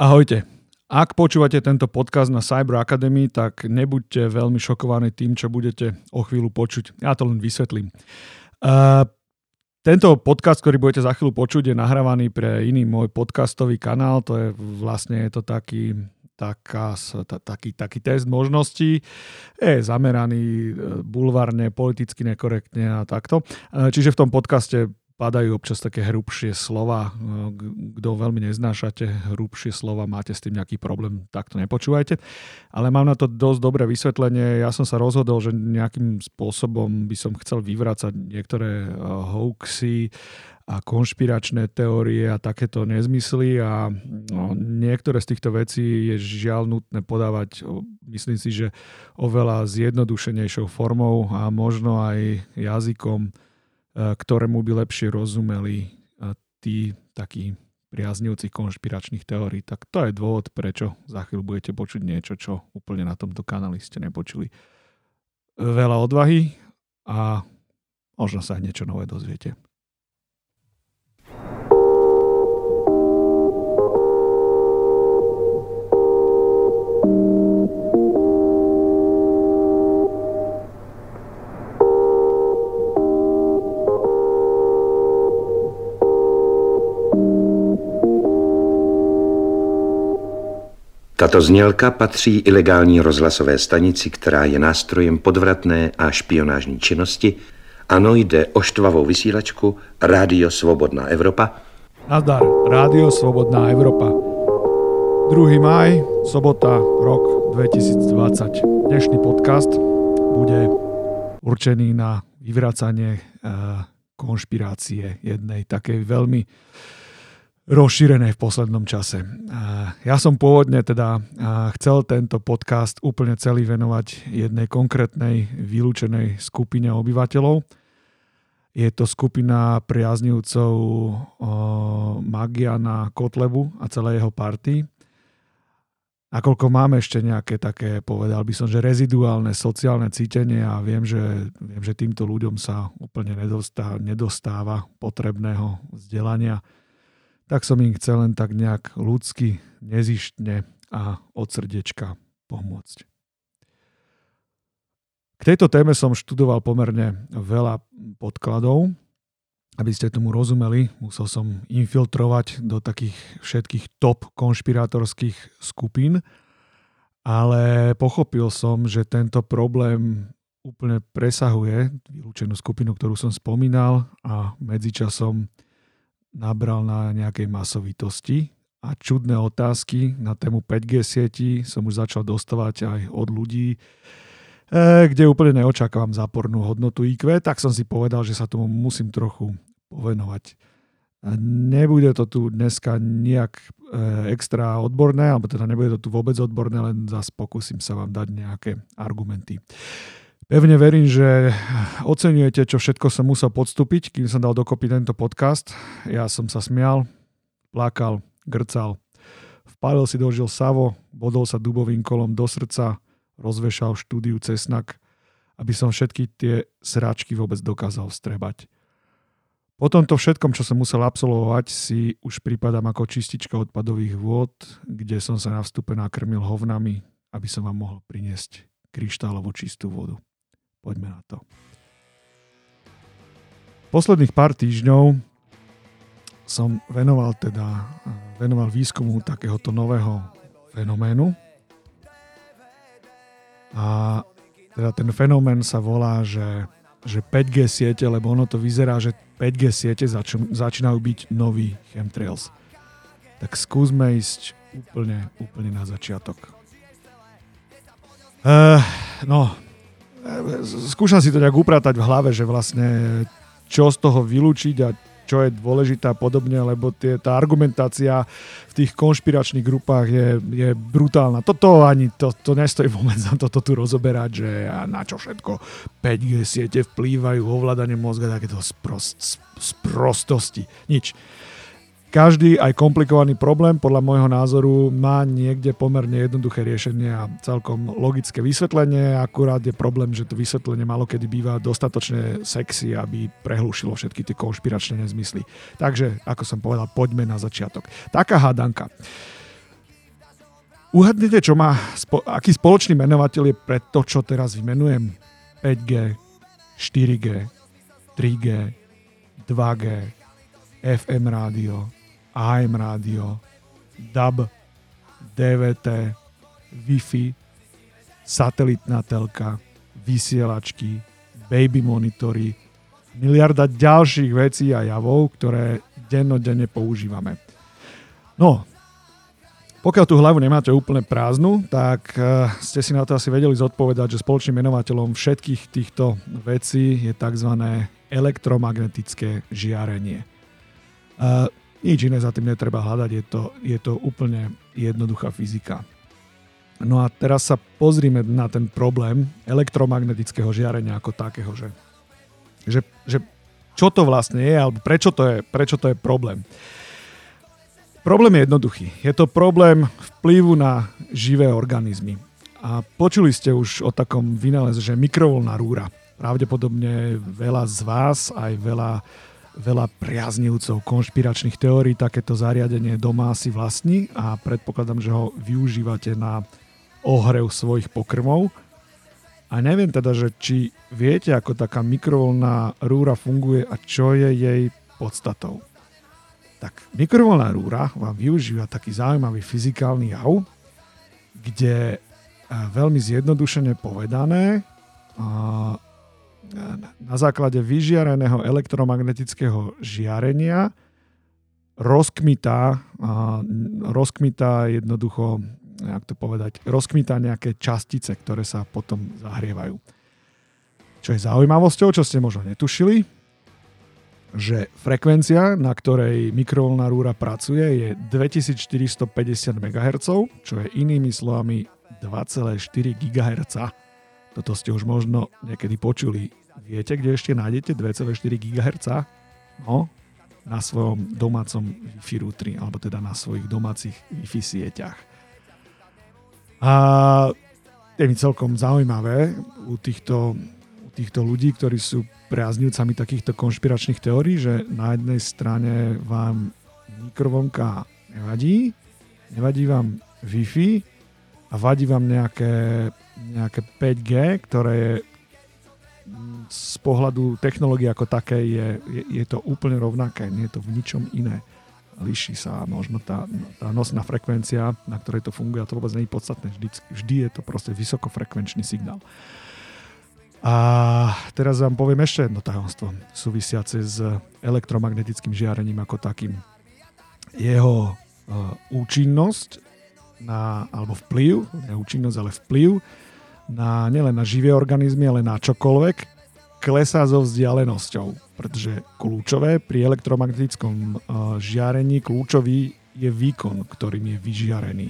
Ahojte. Ak počúvate tento podcast na Cyber Academy, tak nebuďte veľmi šokovaní tým, čo budete o chvíľu počuť. Ja to len vysvetlím. Uh, tento podcast, ktorý budete za chvíľu počuť, je nahrávaný pre iný môj podcastový kanál. To je vlastne je to taký, taká, taký, taký test možností. Je zameraný e, bulvárne, politicky nekorektne a takto. E, čiže v tom podcaste padajú občas také hrubšie slova. Kto veľmi neznášate hrubšie slova, máte s tým nejaký problém, tak to nepočúvajte. Ale mám na to dosť dobré vysvetlenie. Ja som sa rozhodol, že nejakým spôsobom by som chcel vyvrácať niektoré eh, hoaxy a konšpiračné teórie a takéto nezmysly a no, niektoré z týchto vecí je žiaľ nutné podávať, myslím si, že oveľa zjednodušenejšou formou a možno aj jazykom, E, ktorému by lepšie rozumeli e, tí takí priaznivci konšpiračných teórií. Tak to je dôvod, prečo za chvíľu budete počuť niečo, čo úplne na tomto kanáli ste nepočuli. Veľa odvahy a možno sa aj niečo nové dozviete. Tato znělka patří ilegální rozhlasové stanici, která je nástrojem podvratné a špionážní činnosti. Ano, jde o štvavou vysílačku Rádio Svobodná Evropa. Nazdar, Rádio Svobodná Evropa. 2. maj, sobota, rok 2020. Dnešný podcast bude určený na vyvracanie uh, konšpirácie jednej takej veľmi rozšírenej v poslednom čase. Ja som pôvodne teda chcel tento podcast úplne celý venovať jednej konkrétnej vylúčenej skupine obyvateľov. Je to skupina priaznivcov Magiana Kotlebu a celé jeho party. Nakoľko máme ešte nejaké také, povedal by som, že reziduálne sociálne cítenie a viem, že, viem, že týmto ľuďom sa úplne nedostáva, nedostáva potrebného vzdelania, tak som im chcel len tak nejak ľudsky, nezištne a od srdiečka pomôcť. K tejto téme som študoval pomerne veľa podkladov. Aby ste tomu rozumeli, musel som infiltrovať do takých všetkých top konšpirátorských skupín, ale pochopil som, že tento problém úplne presahuje vylúčenú skupinu, ktorú som spomínal a medzičasom nabral na nejakej masovitosti a čudné otázky na tému 5G sieti som už začal dostávať aj od ľudí, eh, kde úplne neočakávam zápornú hodnotu IQ, tak som si povedal, že sa tomu musím trochu povenovať. Nebude to tu dneska nejak eh, extra odborné, alebo teda nebude to tu vôbec odborné, len zase pokúsim sa vám dať nejaké argumenty. Pevne verím, že oceňujete, čo všetko som musel podstúpiť, kým som dal dokopy tento podcast. Ja som sa smial, plakal, grcal. Vpálil si dožil Savo, bodol sa dubovým kolom do srdca, rozvešal štúdiu Cesnak, aby som všetky tie sráčky vôbec dokázal vstrebať. Po tomto všetkom, čo som musel absolvovať, si už prípadám ako čistička odpadových vôd, kde som sa na vstupe nakrmil hovnami, aby som vám mohol priniesť kryštálovo čistú vodu. Poďme na to. Posledných pár týždňov som venoval teda venoval výskumu takéhoto nového fenoménu. A teda ten fenomén sa volá, že, že 5G siete, lebo ono to vyzerá, že 5G siete zač, začínajú byť nový chemtrails. Tak skúsme ísť úplne, úplne na začiatok. Uh, no, skúšam si to nejak upratať v hlave, že vlastne čo z toho vylúčiť a čo je dôležité a podobne, lebo tie, tá argumentácia v tých konšpiračných grupách je, je brutálna. Toto ani, to, to nestojí vôbec za toto tu rozoberať, že a na čo všetko 5G siete vplývajú, ovládanie mozga, takéto sprost, sprostosti. Nič každý aj komplikovaný problém podľa môjho názoru má niekde pomerne jednoduché riešenie a celkom logické vysvetlenie. Akurát je problém, že to vysvetlenie malo kedy býva dostatočne sexy, aby prehlušilo všetky tie konšpiračné nezmysly. Takže, ako som povedal, poďme na začiatok. Taká hádanka. Uhadnete, čo má, aký spoločný menovateľ je pre to, čo teraz vymenujem? 5G, 4G, 3G, 2G, FM rádio, AM rádio, DAB, DVT, Wi-Fi, satelitná telka, vysielačky, baby monitory, miliarda ďalších vecí a javov, ktoré dennodenne používame. No, pokiaľ tú hlavu nemáte úplne prázdnu, tak uh, ste si na to asi vedeli zodpovedať, že spoločným menovateľom všetkých týchto vecí je tzv. elektromagnetické žiarenie. Nič iné za tým netreba hľadať, je to, je to úplne jednoduchá fyzika. No a teraz sa pozrime na ten problém elektromagnetického žiarenia ako takého, že, že, že čo to vlastne je, alebo prečo to je, prečo to je problém. Problém je jednoduchý. Je to problém vplyvu na živé organizmy. A počuli ste už o takom vynáleze, že mikrovlná rúra. Pravdepodobne veľa z vás, aj veľa, veľa priaznivcov konšpiračných teórií takéto zariadenie doma si vlastní a predpokladám, že ho využívate na ohrev svojich pokrmov. A neviem teda, že či viete, ako taká mikrovlná rúra funguje a čo je jej podstatou. Tak mikrovlná rúra vám využíva taký zaujímavý fyzikálny jav, kde veľmi zjednodušene povedané na základe vyžiareného elektromagnetického žiarenia rozkmitá, rozkmitá jednoducho, jak to povedať, rozkmitá nejaké častice, ktoré sa potom zahrievajú. Čo je zaujímavosťou, čo ste možno netušili, že frekvencia, na ktorej mikrovlná rúra pracuje, je 2450 MHz, čo je inými slovami 2,4 GHz. Toto ste už možno niekedy počuli. Viete, kde ešte nájdete 2,4 GHz? No, na svojom domácom Wi-Fi routeri, alebo teda na svojich domácich Wi-Fi sieťach. A je mi celkom zaujímavé u týchto týchto ľudí, ktorí sú priaznivcami takýchto konšpiračných teórií, že na jednej strane vám mikrovlnka nevadí, nevadí vám Wi-Fi a vadí vám nejaké, nejaké 5G, ktoré je z pohľadu technológie ako také je, je, je to úplne rovnaké, nie je to v ničom iné. Líši sa možno tá, tá nosná frekvencia, na ktorej to funguje a to vôbec nie je podstatné. Vždy, vždy je to proste vysokofrekvenčný signál. A teraz vám poviem ešte jedno tajomstvo súvisiace s elektromagnetickým žiarením ako takým. Jeho uh, účinnosť na, alebo vplyv, účinnosť, ale vplyv na, nielen na živé organizmy, ale na čokoľvek, klesá so vzdialenosťou. Pretože kľúčové pri elektromagnetickom uh, žiarení, kľúčový je výkon, ktorým je vyžiarený.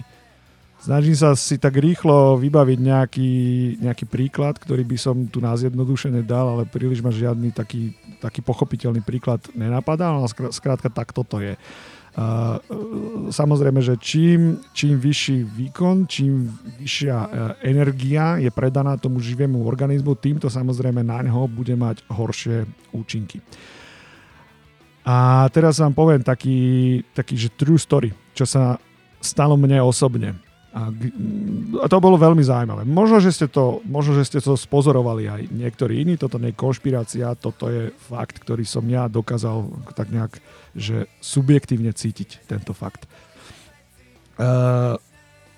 Snažím sa si tak rýchlo vybaviť nejaký, nejaký príklad, ktorý by som tu nás jednodušene dal, ale príliš ma žiadny taký, taký pochopiteľný príklad nenapadá, ale skrátka tak toto je. Uh, samozrejme, že čím, čím vyšší výkon, čím vyššia uh, energia je predaná tomu živému organizmu, týmto samozrejme na ňo bude mať horšie účinky. A teraz vám poviem taký, taký že true story, čo sa stalo mne osobne. A, a to bolo veľmi zaujímavé. Možno že, ste to, možno, že ste to spozorovali aj niektorí iní, toto nie je konšpirácia, toto je fakt, ktorý som ja dokázal tak nejak, že subjektívne cítiť tento fakt. Uh,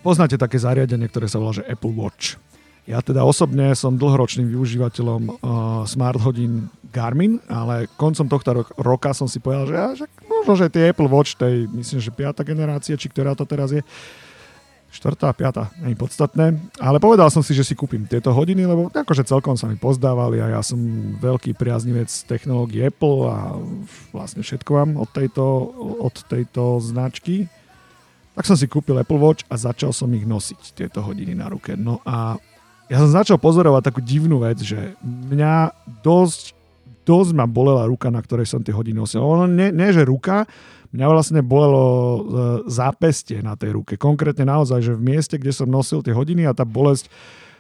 poznáte také zariadenie, ktoré sa volá, že Apple Watch. Ja teda osobne som dlhoročným využívateľom uh, smart hodín Garmin, ale koncom tohto roka som si povedal, že, ja, že možno, že tie Apple Watch tej, myslím, že piata generácia, či ktorá to teraz je, štvrtá, piata, nie podstatné. Ale povedal som si, že si kúpim tieto hodiny, lebo akože celkom sa mi pozdávali a ja som veľký priaznivec technológií Apple a vlastne všetko vám od tejto, od tejto značky. Tak som si kúpil Apple Watch a začal som ich nosiť, tieto hodiny na ruke. No a ja som začal pozorovať takú divnú vec, že mňa dosť, dosť ma bolela ruka, na ktorej som tie hodiny nosil. Ono nie, nie že ruka, mňa vlastne bolelo e, zápestie na tej ruke. Konkrétne naozaj, že v mieste, kde som nosil tie hodiny a tá bolesť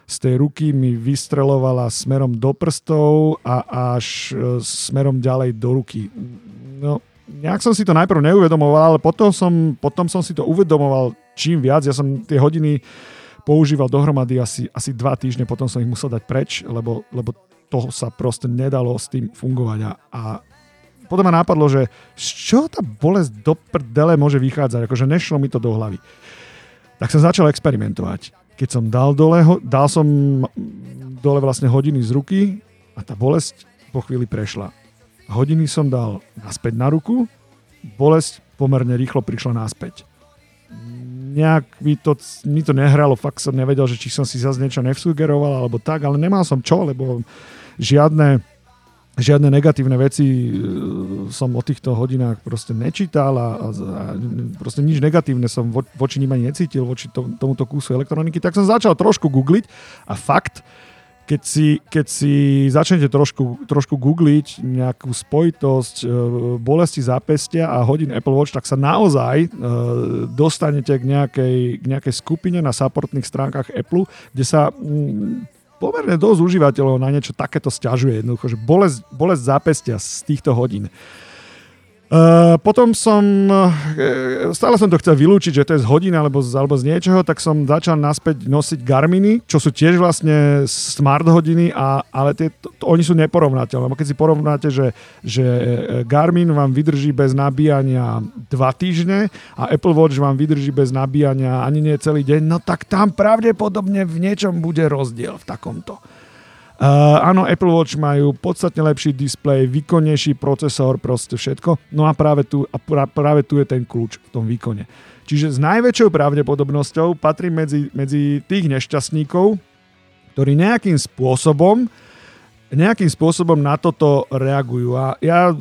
z tej ruky mi vystrelovala smerom do prstov a až e, smerom ďalej do ruky. No, nejak som si to najprv neuvedomoval, ale potom som, potom som si to uvedomoval čím viac. Ja som tie hodiny používal dohromady asi, asi dva týždne, potom som ich musel dať preč, lebo, lebo toho sa proste nedalo s tým fungovať. A, a potom ma napadlo, že z čo tá bolesť do prdele môže vychádzať, akože nešlo mi to do hlavy. Tak som začal experimentovať. Keď som dal dole, dal som dole vlastne hodiny z ruky a tá bolesť po chvíli prešla. Hodiny som dal naspäť na ruku, bolesť pomerne rýchlo prišla naspäť nejak mi to, mi to nehralo, fakt som nevedel, že či som si zase niečo nevsugeroval alebo tak, ale nemal som čo, lebo žiadne, žiadne negatívne veci e, som o týchto hodinách proste nečítal a, a, a proste nič negatívne som vo, voči ním ani necítil, voči to, tomuto kúsu elektroniky, tak som začal trošku googliť a fakt, keď si, keď si začnete trošku, trošku googliť nejakú spojitosť e, bolesti zápestia a hodín Apple Watch, tak sa naozaj e, dostanete k nejakej, k nejakej skupine na supportných stránkach Apple, kde sa mm, pomerne dosť užívateľov na niečo takéto stiažuje. Jednoducho, že bolesť, bolesť zápestia z týchto hodín. Uh, potom som, uh, stále som to chcel vylúčiť, že to je z hodiny alebo z, alebo z niečoho, tak som začal naspäť nosiť Garminy, čo sú tiež vlastne smart hodiny, a, ale tie, to, oni sú neporovnateľné. Keď si porovnáte, že, že e, Garmin vám vydrží bez nabíjania dva týždne a Apple Watch vám vydrží bez nabíjania ani nie celý deň, no tak tam pravdepodobne v niečom bude rozdiel v takomto. Uh, áno, Apple Watch majú podstatne lepší displej, výkonnejší procesor, proste všetko. No a práve tu, a pra, práve tu je ten kľúč v tom výkone. Čiže s najväčšou pravdepodobnosťou patrí medzi, medzi tých nešťastníkov, ktorí nejakým spôsobom nejakým spôsobom na toto reagujú. A ja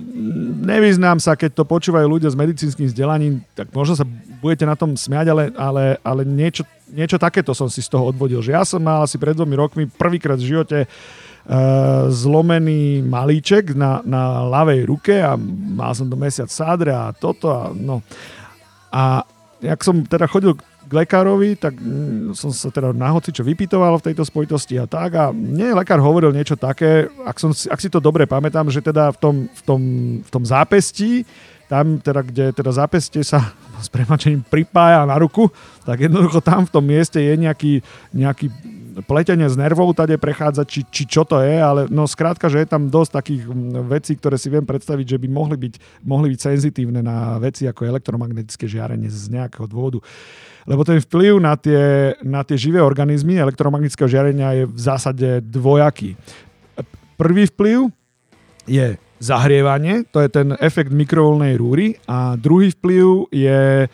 nevyznám sa, keď to počúvajú ľudia s medicínskym vzdelaním, tak možno sa budete na tom smiať, ale, ale, ale niečo, niečo takéto som si z toho odvodil. Že ja som mal asi pred dvomi rokmi prvýkrát v živote uh, zlomený malíček na, na ľavej ruke a mal som do mesiac sádre a toto a no. A jak som teda chodil k lekárovi, tak mm, som sa teda na hoci čo vypytoval v tejto spojitosti a tak a mne lekár hovoril niečo také, ak, som, ak si to dobre pamätám, že teda v tom, v tom, v tom zápestí, tam teda, kde teda zápestie sa s premačením pripája na ruku, tak jednoducho tam v tom mieste je nejaký, nejaký pletenie z nervov tade prechádza, či, či čo to je, ale no skrátka, že je tam dosť takých vecí, ktoré si viem predstaviť, že by mohli byť, mohli byť senzitívne na veci ako elektromagnetické žiarenie z nejakého dôvodu. Lebo ten vplyv na tie, na tie živé organizmy elektromagnetického žiarenia je v zásade dvojaký. Prvý vplyv je zahrievanie, to je ten efekt mikrovolnej rúry. A druhý vplyv je e,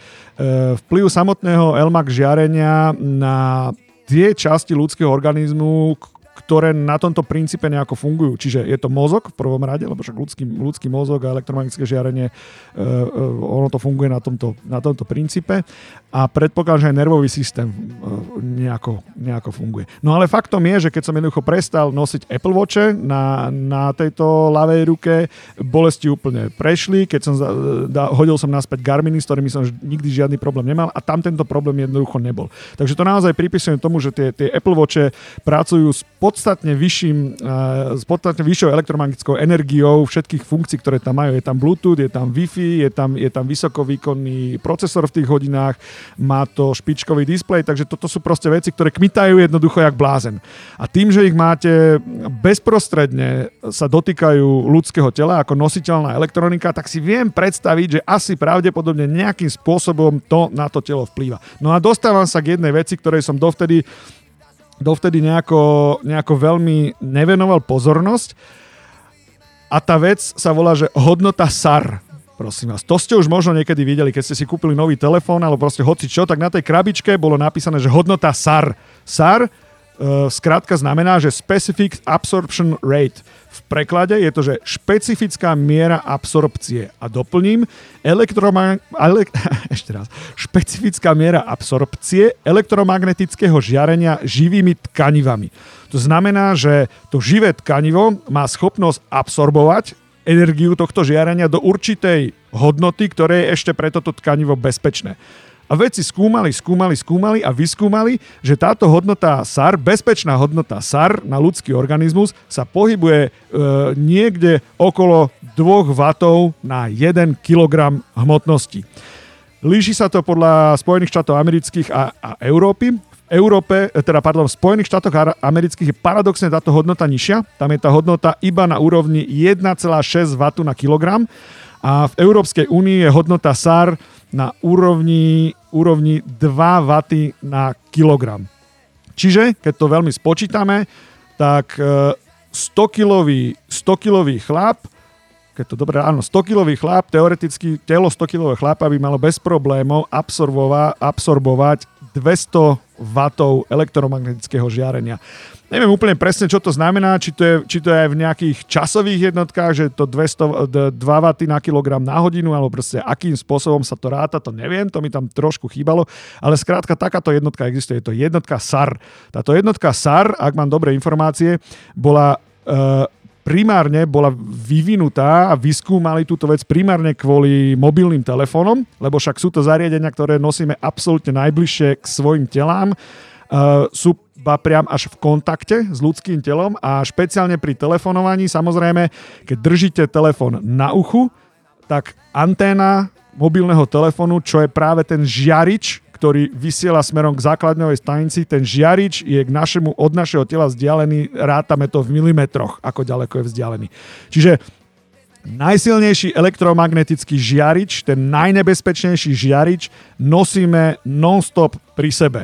vplyv samotného LMAX žiarenia na tie časti ľudského organizmu, ktoré na tomto princípe nejako fungujú. Čiže je to mozog v prvom rade, lebo však ľudský, ľudský mozog a elektromagnetické žiarenie, uh, uh, ono to funguje na tomto, na tomto princípe a predpokladám, že aj nervový systém uh, nejako, nejako funguje. No ale faktom je, že keď som jednoducho prestal nosiť Apple Watch na, na tejto ľavej ruke, bolesti úplne prešli, keď som da, hodil som naspäť Garminy, s ktorými som nikdy žiadny problém nemal a tam tento problém jednoducho nebol. Takže to naozaj pripisujem tomu, že tie, tie Apple Watche pracujú s pod podstatne vyšším, s podstatne vyššou elektromagnetickou energiou všetkých funkcií, ktoré tam majú. Je tam Bluetooth, je tam Wi-Fi, je tam, je tam vysokovýkonný procesor v tých hodinách, má to špičkový displej, takže toto sú proste veci, ktoré kmitajú jednoducho jak blázen. A tým, že ich máte bezprostredne sa dotýkajú ľudského tela ako nositeľná elektronika, tak si viem predstaviť, že asi pravdepodobne nejakým spôsobom to na to telo vplýva. No a dostávam sa k jednej veci, ktorej som dovtedy dovtedy nejako, nejako veľmi nevenoval pozornosť. A tá vec sa volá, že hodnota SAR. Prosím vás, to ste už možno niekedy videli, keď ste si kúpili nový telefón alebo proste hoci čo, tak na tej krabičke bolo napísané, že hodnota SAR. SAR skrátka znamená, že Specific Absorption Rate. V preklade je to, že špecifická miera absorpcie. A doplním, elektroma- ele- ešte raz, špecifická miera absorpcie elektromagnetického žiarenia živými tkanivami. To znamená, že to živé tkanivo má schopnosť absorbovať energiu tohto žiarenia do určitej hodnoty, ktoré je ešte pre toto tkanivo bezpečné. A vedci skúmali, skúmali, skúmali a vyskúmali, že táto hodnota SAR, bezpečná hodnota SAR na ľudský organizmus sa pohybuje e, niekde okolo 2 W na 1 kg hmotnosti. Líši sa to podľa Spojených štátov amerických a, a Európy. Európe, e, teda pardon, v Spojených štátoch amerických je paradoxne táto hodnota nižšia. Tam je tá hodnota iba na úrovni 1,6 W na kilogram a v Európskej únii je hodnota SAR na úrovni, úrovni 2 W na kilogram. Čiže, keď to veľmi spočítame, tak 100-kilový, e, 100-kilový chlap keď to dobre, áno, 100-kilový chlap, teoreticky telo 100-kilového chlapa by malo bez problémov absorbovať 200 W elektromagnetického žiarenia. Neviem úplne presne, čo to znamená, či to je, či to je aj v nejakých časových jednotkách, že to 200, 2 W na kilogram na hodinu, alebo proste akým spôsobom sa to ráta, to neviem, to mi tam trošku chýbalo, ale skrátka takáto jednotka existuje, je to jednotka SAR. Táto jednotka SAR, ak mám dobré informácie, bola uh, primárne bola vyvinutá a vyskúmali túto vec primárne kvôli mobilným telefónom, lebo však sú to zariadenia, ktoré nosíme absolútne najbližšie k svojim telám. Uh, sú ba priam až v kontakte s ľudským telom a špeciálne pri telefonovaní, samozrejme, keď držíte telefón na uchu, tak anténa mobilného telefónu, čo je práve ten žiarič, ktorý vysiela smerom k základňovej stanici. Ten žiarič je k našemu, od našeho tela vzdialený, rátame to v milimetroch, ako ďaleko je vzdialený. Čiže najsilnejší elektromagnetický žiarič, ten najnebezpečnejší žiarič nosíme non-stop pri sebe.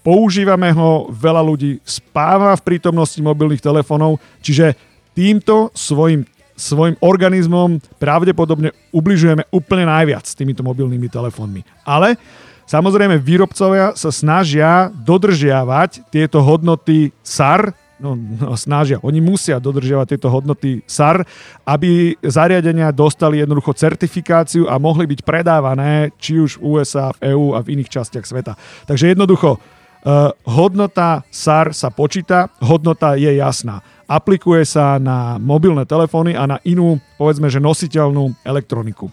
Používame ho, veľa ľudí spáva v prítomnosti mobilných telefónov, čiže týmto svojim svojim organizmom pravdepodobne ubližujeme úplne najviac s týmito mobilnými telefónmi. Ale Samozrejme, výrobcovia sa snažia dodržiavať tieto hodnoty SAR, no, no snažia, oni musia dodržiavať tieto hodnoty SAR, aby zariadenia dostali jednoducho certifikáciu a mohli byť predávané či už v USA, v EÚ a v iných častiach sveta. Takže jednoducho, uh, hodnota SAR sa počíta, hodnota je jasná. Aplikuje sa na mobilné telefóny a na inú, povedzme, že nositeľnú elektroniku.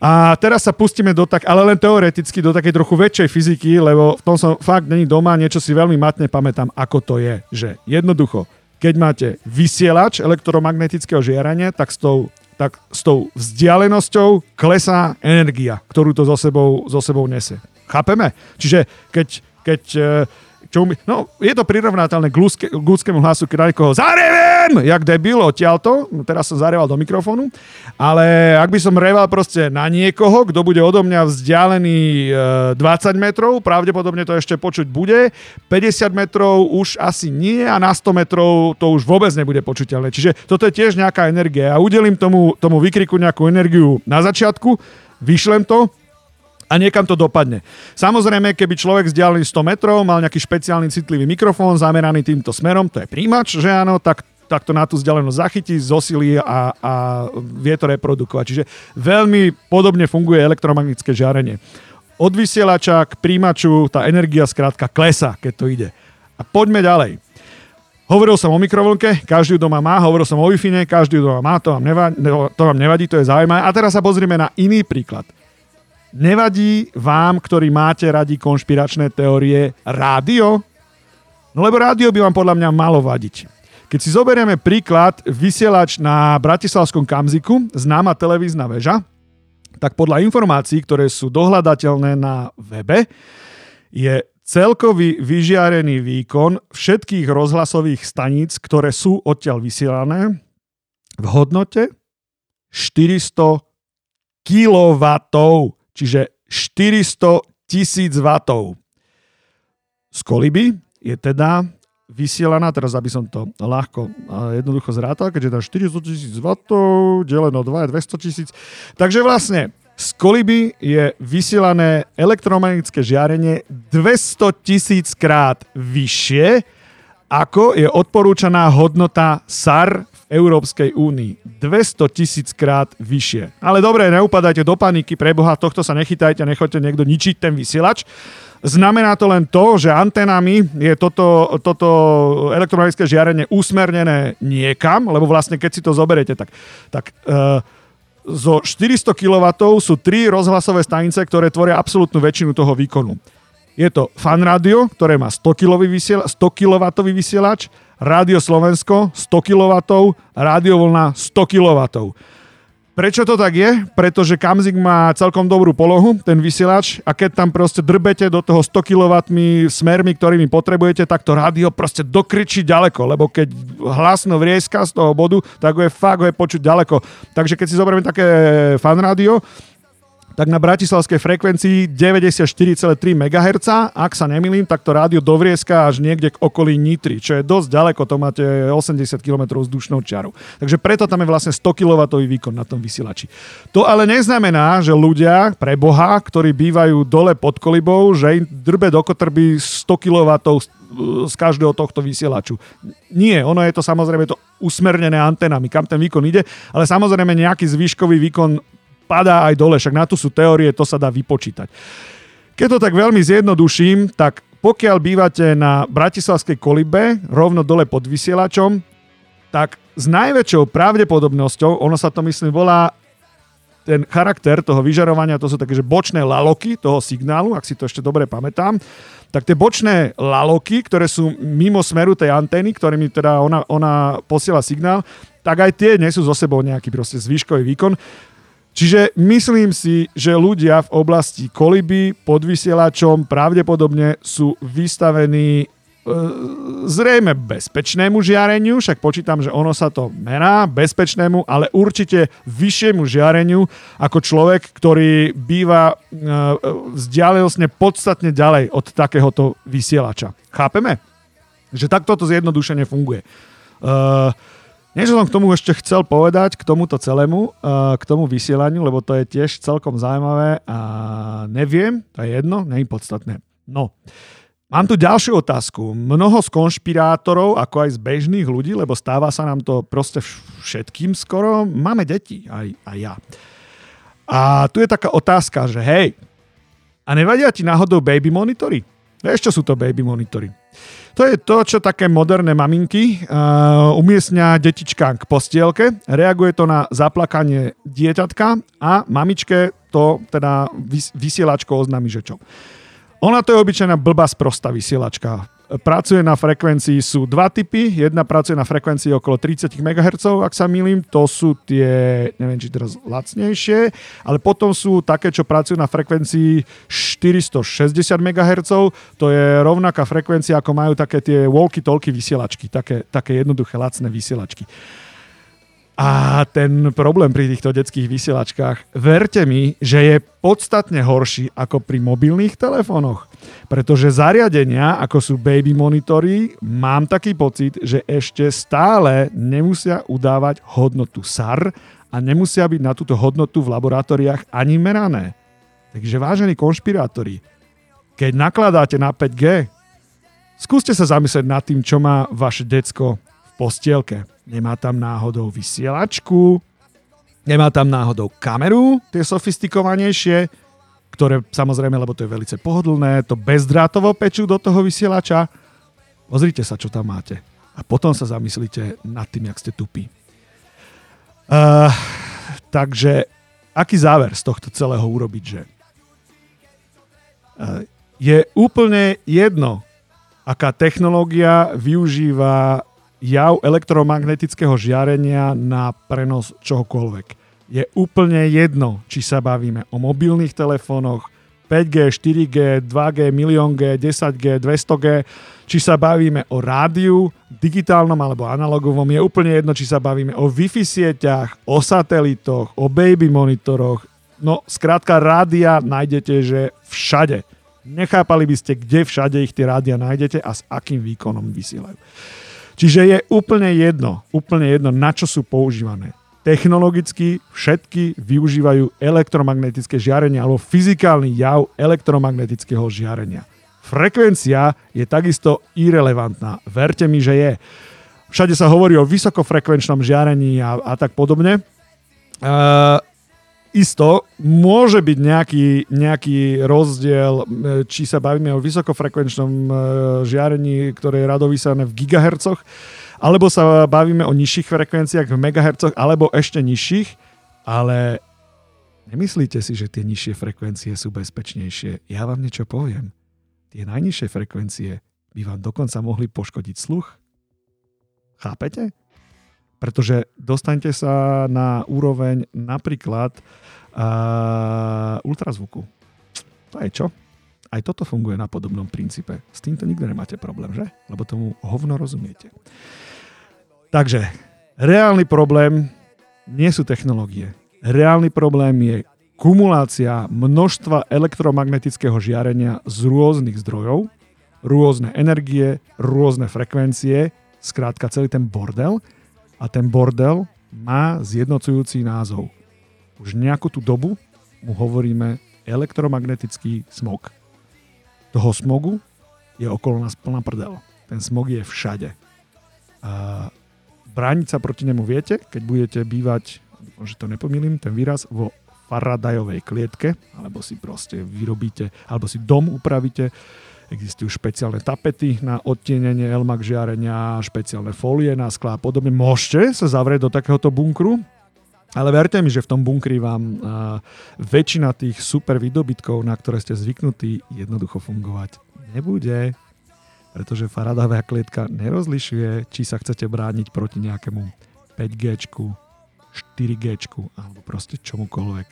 A teraz sa pustíme do tak, ale len teoreticky, do takej trochu väčšej fyziky, lebo v tom som fakt není doma, niečo si veľmi matne pamätám, ako to je. Že jednoducho, keď máte vysielač elektromagnetického žiarania, tak s tou, tak s tou vzdialenosťou klesá energia, ktorú to so sebou, so sebou nese. Chápeme? Čiže keď, keď čo umí, no, je to prirovnateľné k, ľudské, ľudskému hlasu, keď niekoho zarevem, jak debil, odtiaľto, no, teraz som zareval do mikrofónu, ale ak by som reval proste na niekoho, kto bude odo mňa vzdialený e, 20 metrov, pravdepodobne to ešte počuť bude, 50 metrov už asi nie a na 100 metrov to už vôbec nebude počuteľné. Čiže toto je tiež nejaká energia. Ja udelím tomu, tomu vykriku nejakú energiu na začiatku, vyšlem to, a niekam to dopadne. Samozrejme, keby človek vzdialený 100 metrov mal nejaký špeciálny citlivý mikrofón zameraný týmto smerom, to je príjimač, že áno, tak to na tú vzdialenosť zachytí, zosilí a, a vie to reprodukovať. Čiže veľmi podobne funguje elektromagnetické žiarenie. Od vysielača k príjimaču tá energia skrátka klesa, keď to ide. A poďme ďalej. Hovoril som o mikrovlnke, každý doma má, hovoril som o Wi-Fi, každý doma má, to vám, nevadí, to vám nevadí, to je zaujímavé. A teraz sa pozrieme na iný príklad. Nevadí vám, ktorí máte radi konšpiračné teórie, rádio? No lebo rádio by vám podľa mňa malo vadiť. Keď si zoberieme príklad vysielač na Bratislavskom Kamziku, známa televízna väža, tak podľa informácií, ktoré sú dohľadateľné na webe, je celkový vyžiarený výkon všetkých rozhlasových staníc, ktoré sú odtiaľ vysielané, v hodnote 400 kW čiže 400 tisíc W. Z koliby je teda vysielaná, teraz aby som to ľahko a jednoducho zrátal, keďže tam 400 tisíc W deleno 2 je 200 tisíc. Takže vlastne z koliby je vysielané elektromagnetické žiarenie 200 tisíc krát vyššie, ako je odporúčaná hodnota SAR Európskej únii. 200 tisíc krát vyššie. Ale dobre, neupadajte do paniky, preboha, tohto sa nechytajte, nechoďte niekto ničiť ten vysielač. Znamená to len to, že antenami je toto, toto elektromagnetické žiarenie usmernené niekam, lebo vlastne keď si to zoberete, tak, tak uh, zo 400 kW sú tri rozhlasové stanice, ktoré tvoria absolútnu väčšinu toho výkonu. Je to fan radio, ktoré má 100 kW vysielač, 100 kW vysielač Rádio Slovensko 100 kW, Rádio Vlna 100 kW. Prečo to tak je? Pretože Kamzik má celkom dobrú polohu, ten vysielač, a keď tam proste drbete do toho 100 kW smermi, ktorými potrebujete, tak to rádio proste dokričí ďaleko, lebo keď hlasno vrieska z toho bodu, tak ho je fakt ho je počuť ďaleko. Takže keď si zoberieme také fan rádio, tak na bratislavskej frekvencii 94,3 MHz, ak sa nemýlim, tak to rádio dovrieska až niekde k okolí Nitry, čo je dosť ďaleko, to máte 80 km vzdušnou čiaru. Takže preto tam je vlastne 100 kW výkon na tom vysielači. To ale neznamená, že ľudia pre Boha, ktorí bývajú dole pod kolibou, že im drbe do kotrby 100 kW z každého tohto vysielaču. Nie, ono je to samozrejme to usmernené antenami, kam ten výkon ide, ale samozrejme nejaký zvýškový výkon padá aj dole, však na to sú teórie, to sa dá vypočítať. Keď to tak veľmi zjednoduším, tak pokiaľ bývate na Bratislavskej kolibe, rovno dole pod vysielačom, tak s najväčšou pravdepodobnosťou, ono sa to myslím volá ten charakter toho vyžarovania, to sú také, že bočné laloky toho signálu, ak si to ešte dobre pamätám, tak tie bočné laloky, ktoré sú mimo smeru tej antény, ktorými teda ona, ona posiela signál, tak aj tie nesú zo sebou nejaký proste zvýškový výkon. Čiže myslím si, že ľudia v oblasti koliby pod vysielačom pravdepodobne sú vystavení e, zrejme bezpečnému žiareniu, však počítam, že ono sa to merá, bezpečnému, ale určite vyššiemu žiareniu ako človek, ktorý býva e, vzdialensne podstatne ďalej od takéhoto vysielača. Chápeme? Že takto to zjednodušene funguje. Uh, Niečo som k tomu ešte chcel povedať, k tomuto celému, k tomu vysielaniu, lebo to je tiež celkom zaujímavé a neviem, to je jedno, nie je podstatné. No, mám tu ďalšiu otázku. Mnoho z konšpirátorov, ako aj z bežných ľudí, lebo stáva sa nám to proste všetkým skoro, máme deti, aj, aj ja. A tu je taká otázka, že hej, a nevadia ti náhodou baby monitory? Vieš, čo sú to baby monitory? To je to, čo také moderné maminky uh, umiestňa detička k postielke, reaguje to na zaplakanie dieťatka a mamičke to teda vysielačko oznámi, že čo. Ona to je obyčajná blbá sprosta vysielačka pracuje na frekvencii, sú dva typy. Jedna pracuje na frekvencii okolo 30 MHz, ak sa milím, to sú tie, neviem, či teraz lacnejšie, ale potom sú také, čo pracujú na frekvencii 460 MHz, to je rovnaká frekvencia, ako majú také tie walkie-talkie vysielačky, také, také jednoduché lacné vysielačky. A ten problém pri týchto detských vysielačkách, verte mi, že je podstatne horší ako pri mobilných telefónoch. Pretože zariadenia, ako sú baby monitory, mám taký pocit, že ešte stále nemusia udávať hodnotu SAR a nemusia byť na túto hodnotu v laboratóriách ani merané. Takže vážení konšpirátori, keď nakladáte na 5G, skúste sa zamyslieť nad tým, čo má vaše decko v postielke Nemá tam náhodou vysielačku, nemá tam náhodou kameru, tie sofistikovanejšie, ktoré samozrejme, lebo to je veľmi pohodlné, to bezdrátovo pečú do toho vysielača. Pozrite sa, čo tam máte. A potom sa zamyslíte nad tým, jak ste tupí. Uh, takže aký záver z tohto celého urobiť, že uh, je úplne jedno, aká technológia využíva jav elektromagnetického žiarenia na prenos čohokoľvek. Je úplne jedno, či sa bavíme o mobilných telefónoch, 5G, 4G, 2G, milión G, 10G, 200G, či sa bavíme o rádiu, digitálnom alebo analogovom, je úplne jedno, či sa bavíme o Wi-Fi sieťach, o satelitoch, o baby monitoroch. No, skrátka, rádia nájdete, že všade. Nechápali by ste, kde všade ich tie rádia nájdete a s akým výkonom vysielajú. Čiže je úplne jedno, úplne jedno, na čo sú používané. Technologicky všetky využívajú elektromagnetické žiarenie alebo fyzikálny jav elektromagnetického žiarenia. Frekvencia je takisto irrelevantná. Verte mi, že je. Všade sa hovorí o vysokofrekvenčnom žiarení a, a tak podobne. Uh, Isto, môže byť nejaký, nejaký rozdiel, e, či sa bavíme o vysokofrekvenčnom e, žiarení, ktoré je radovysané v gigahercoch, alebo sa bavíme o nižších frekvenciách v megahercoch, alebo ešte nižších, ale nemyslíte si, že tie nižšie frekvencie sú bezpečnejšie. Ja vám niečo poviem. Tie najnižšie frekvencie by vám dokonca mohli poškodiť sluch. Chápete? Pretože dostaňte sa na úroveň napríklad uh, ultrazvuku. To je čo? Aj toto funguje na podobnom princípe. S týmto nikto nemáte problém, že? Lebo tomu hovno rozumiete. Takže, reálny problém nie sú technológie. Reálny problém je kumulácia množstva elektromagnetického žiarenia z rôznych zdrojov, rôzne energie, rôzne frekvencie, skrátka celý ten bordel. A ten bordel má zjednocujúci názov. Už nejakú tú dobu mu hovoríme elektromagnetický smog. Toho smogu je okolo nás plná prdel. Ten smog je všade. A brániť sa proti nemu viete, keď budete bývať, že to nepomýlim, ten výraz, vo Faradajovej klietke, alebo si proste vyrobíte, alebo si dom upravíte Existujú špeciálne tapety na odtienenie elmak žiarenia, špeciálne folie na sklá a podobne. Môžete sa zavrieť do takéhoto bunkru, ale verte mi, že v tom bunkri vám väčšina tých super výdobytkov, na ktoré ste zvyknutí, jednoducho fungovať nebude. Pretože Faradová klietka nerozlišuje, či sa chcete brániť proti nejakému 5G, 4G alebo proste čomukoľvek.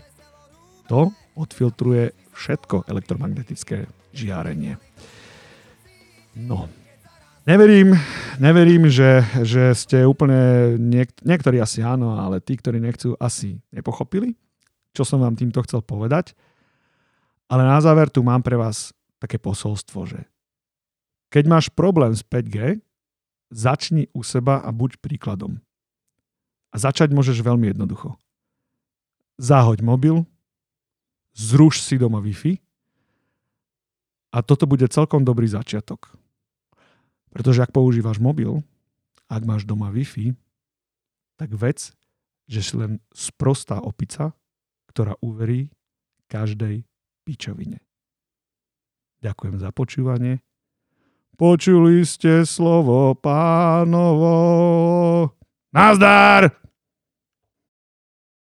To odfiltruje všetko elektromagnetické žiarenie. No, Neverím, neverím, že, že ste úplne, niek- niektorí asi áno, ale tí, ktorí nechcú, asi nepochopili, čo som vám týmto chcel povedať. Ale na záver tu mám pre vás také posolstvo, že keď máš problém s 5G, začni u seba a buď príkladom. A začať môžeš veľmi jednoducho. Zahoď mobil, zruš si doma Wi-Fi a toto bude celkom dobrý začiatok. Pretože ak používaš mobil, ak máš doma Wi-Fi, tak vec, že si len sprostá opica, ktorá uverí každej pičovine. Ďakujem za počúvanie. Počuli ste slovo pánovo. Nazdar!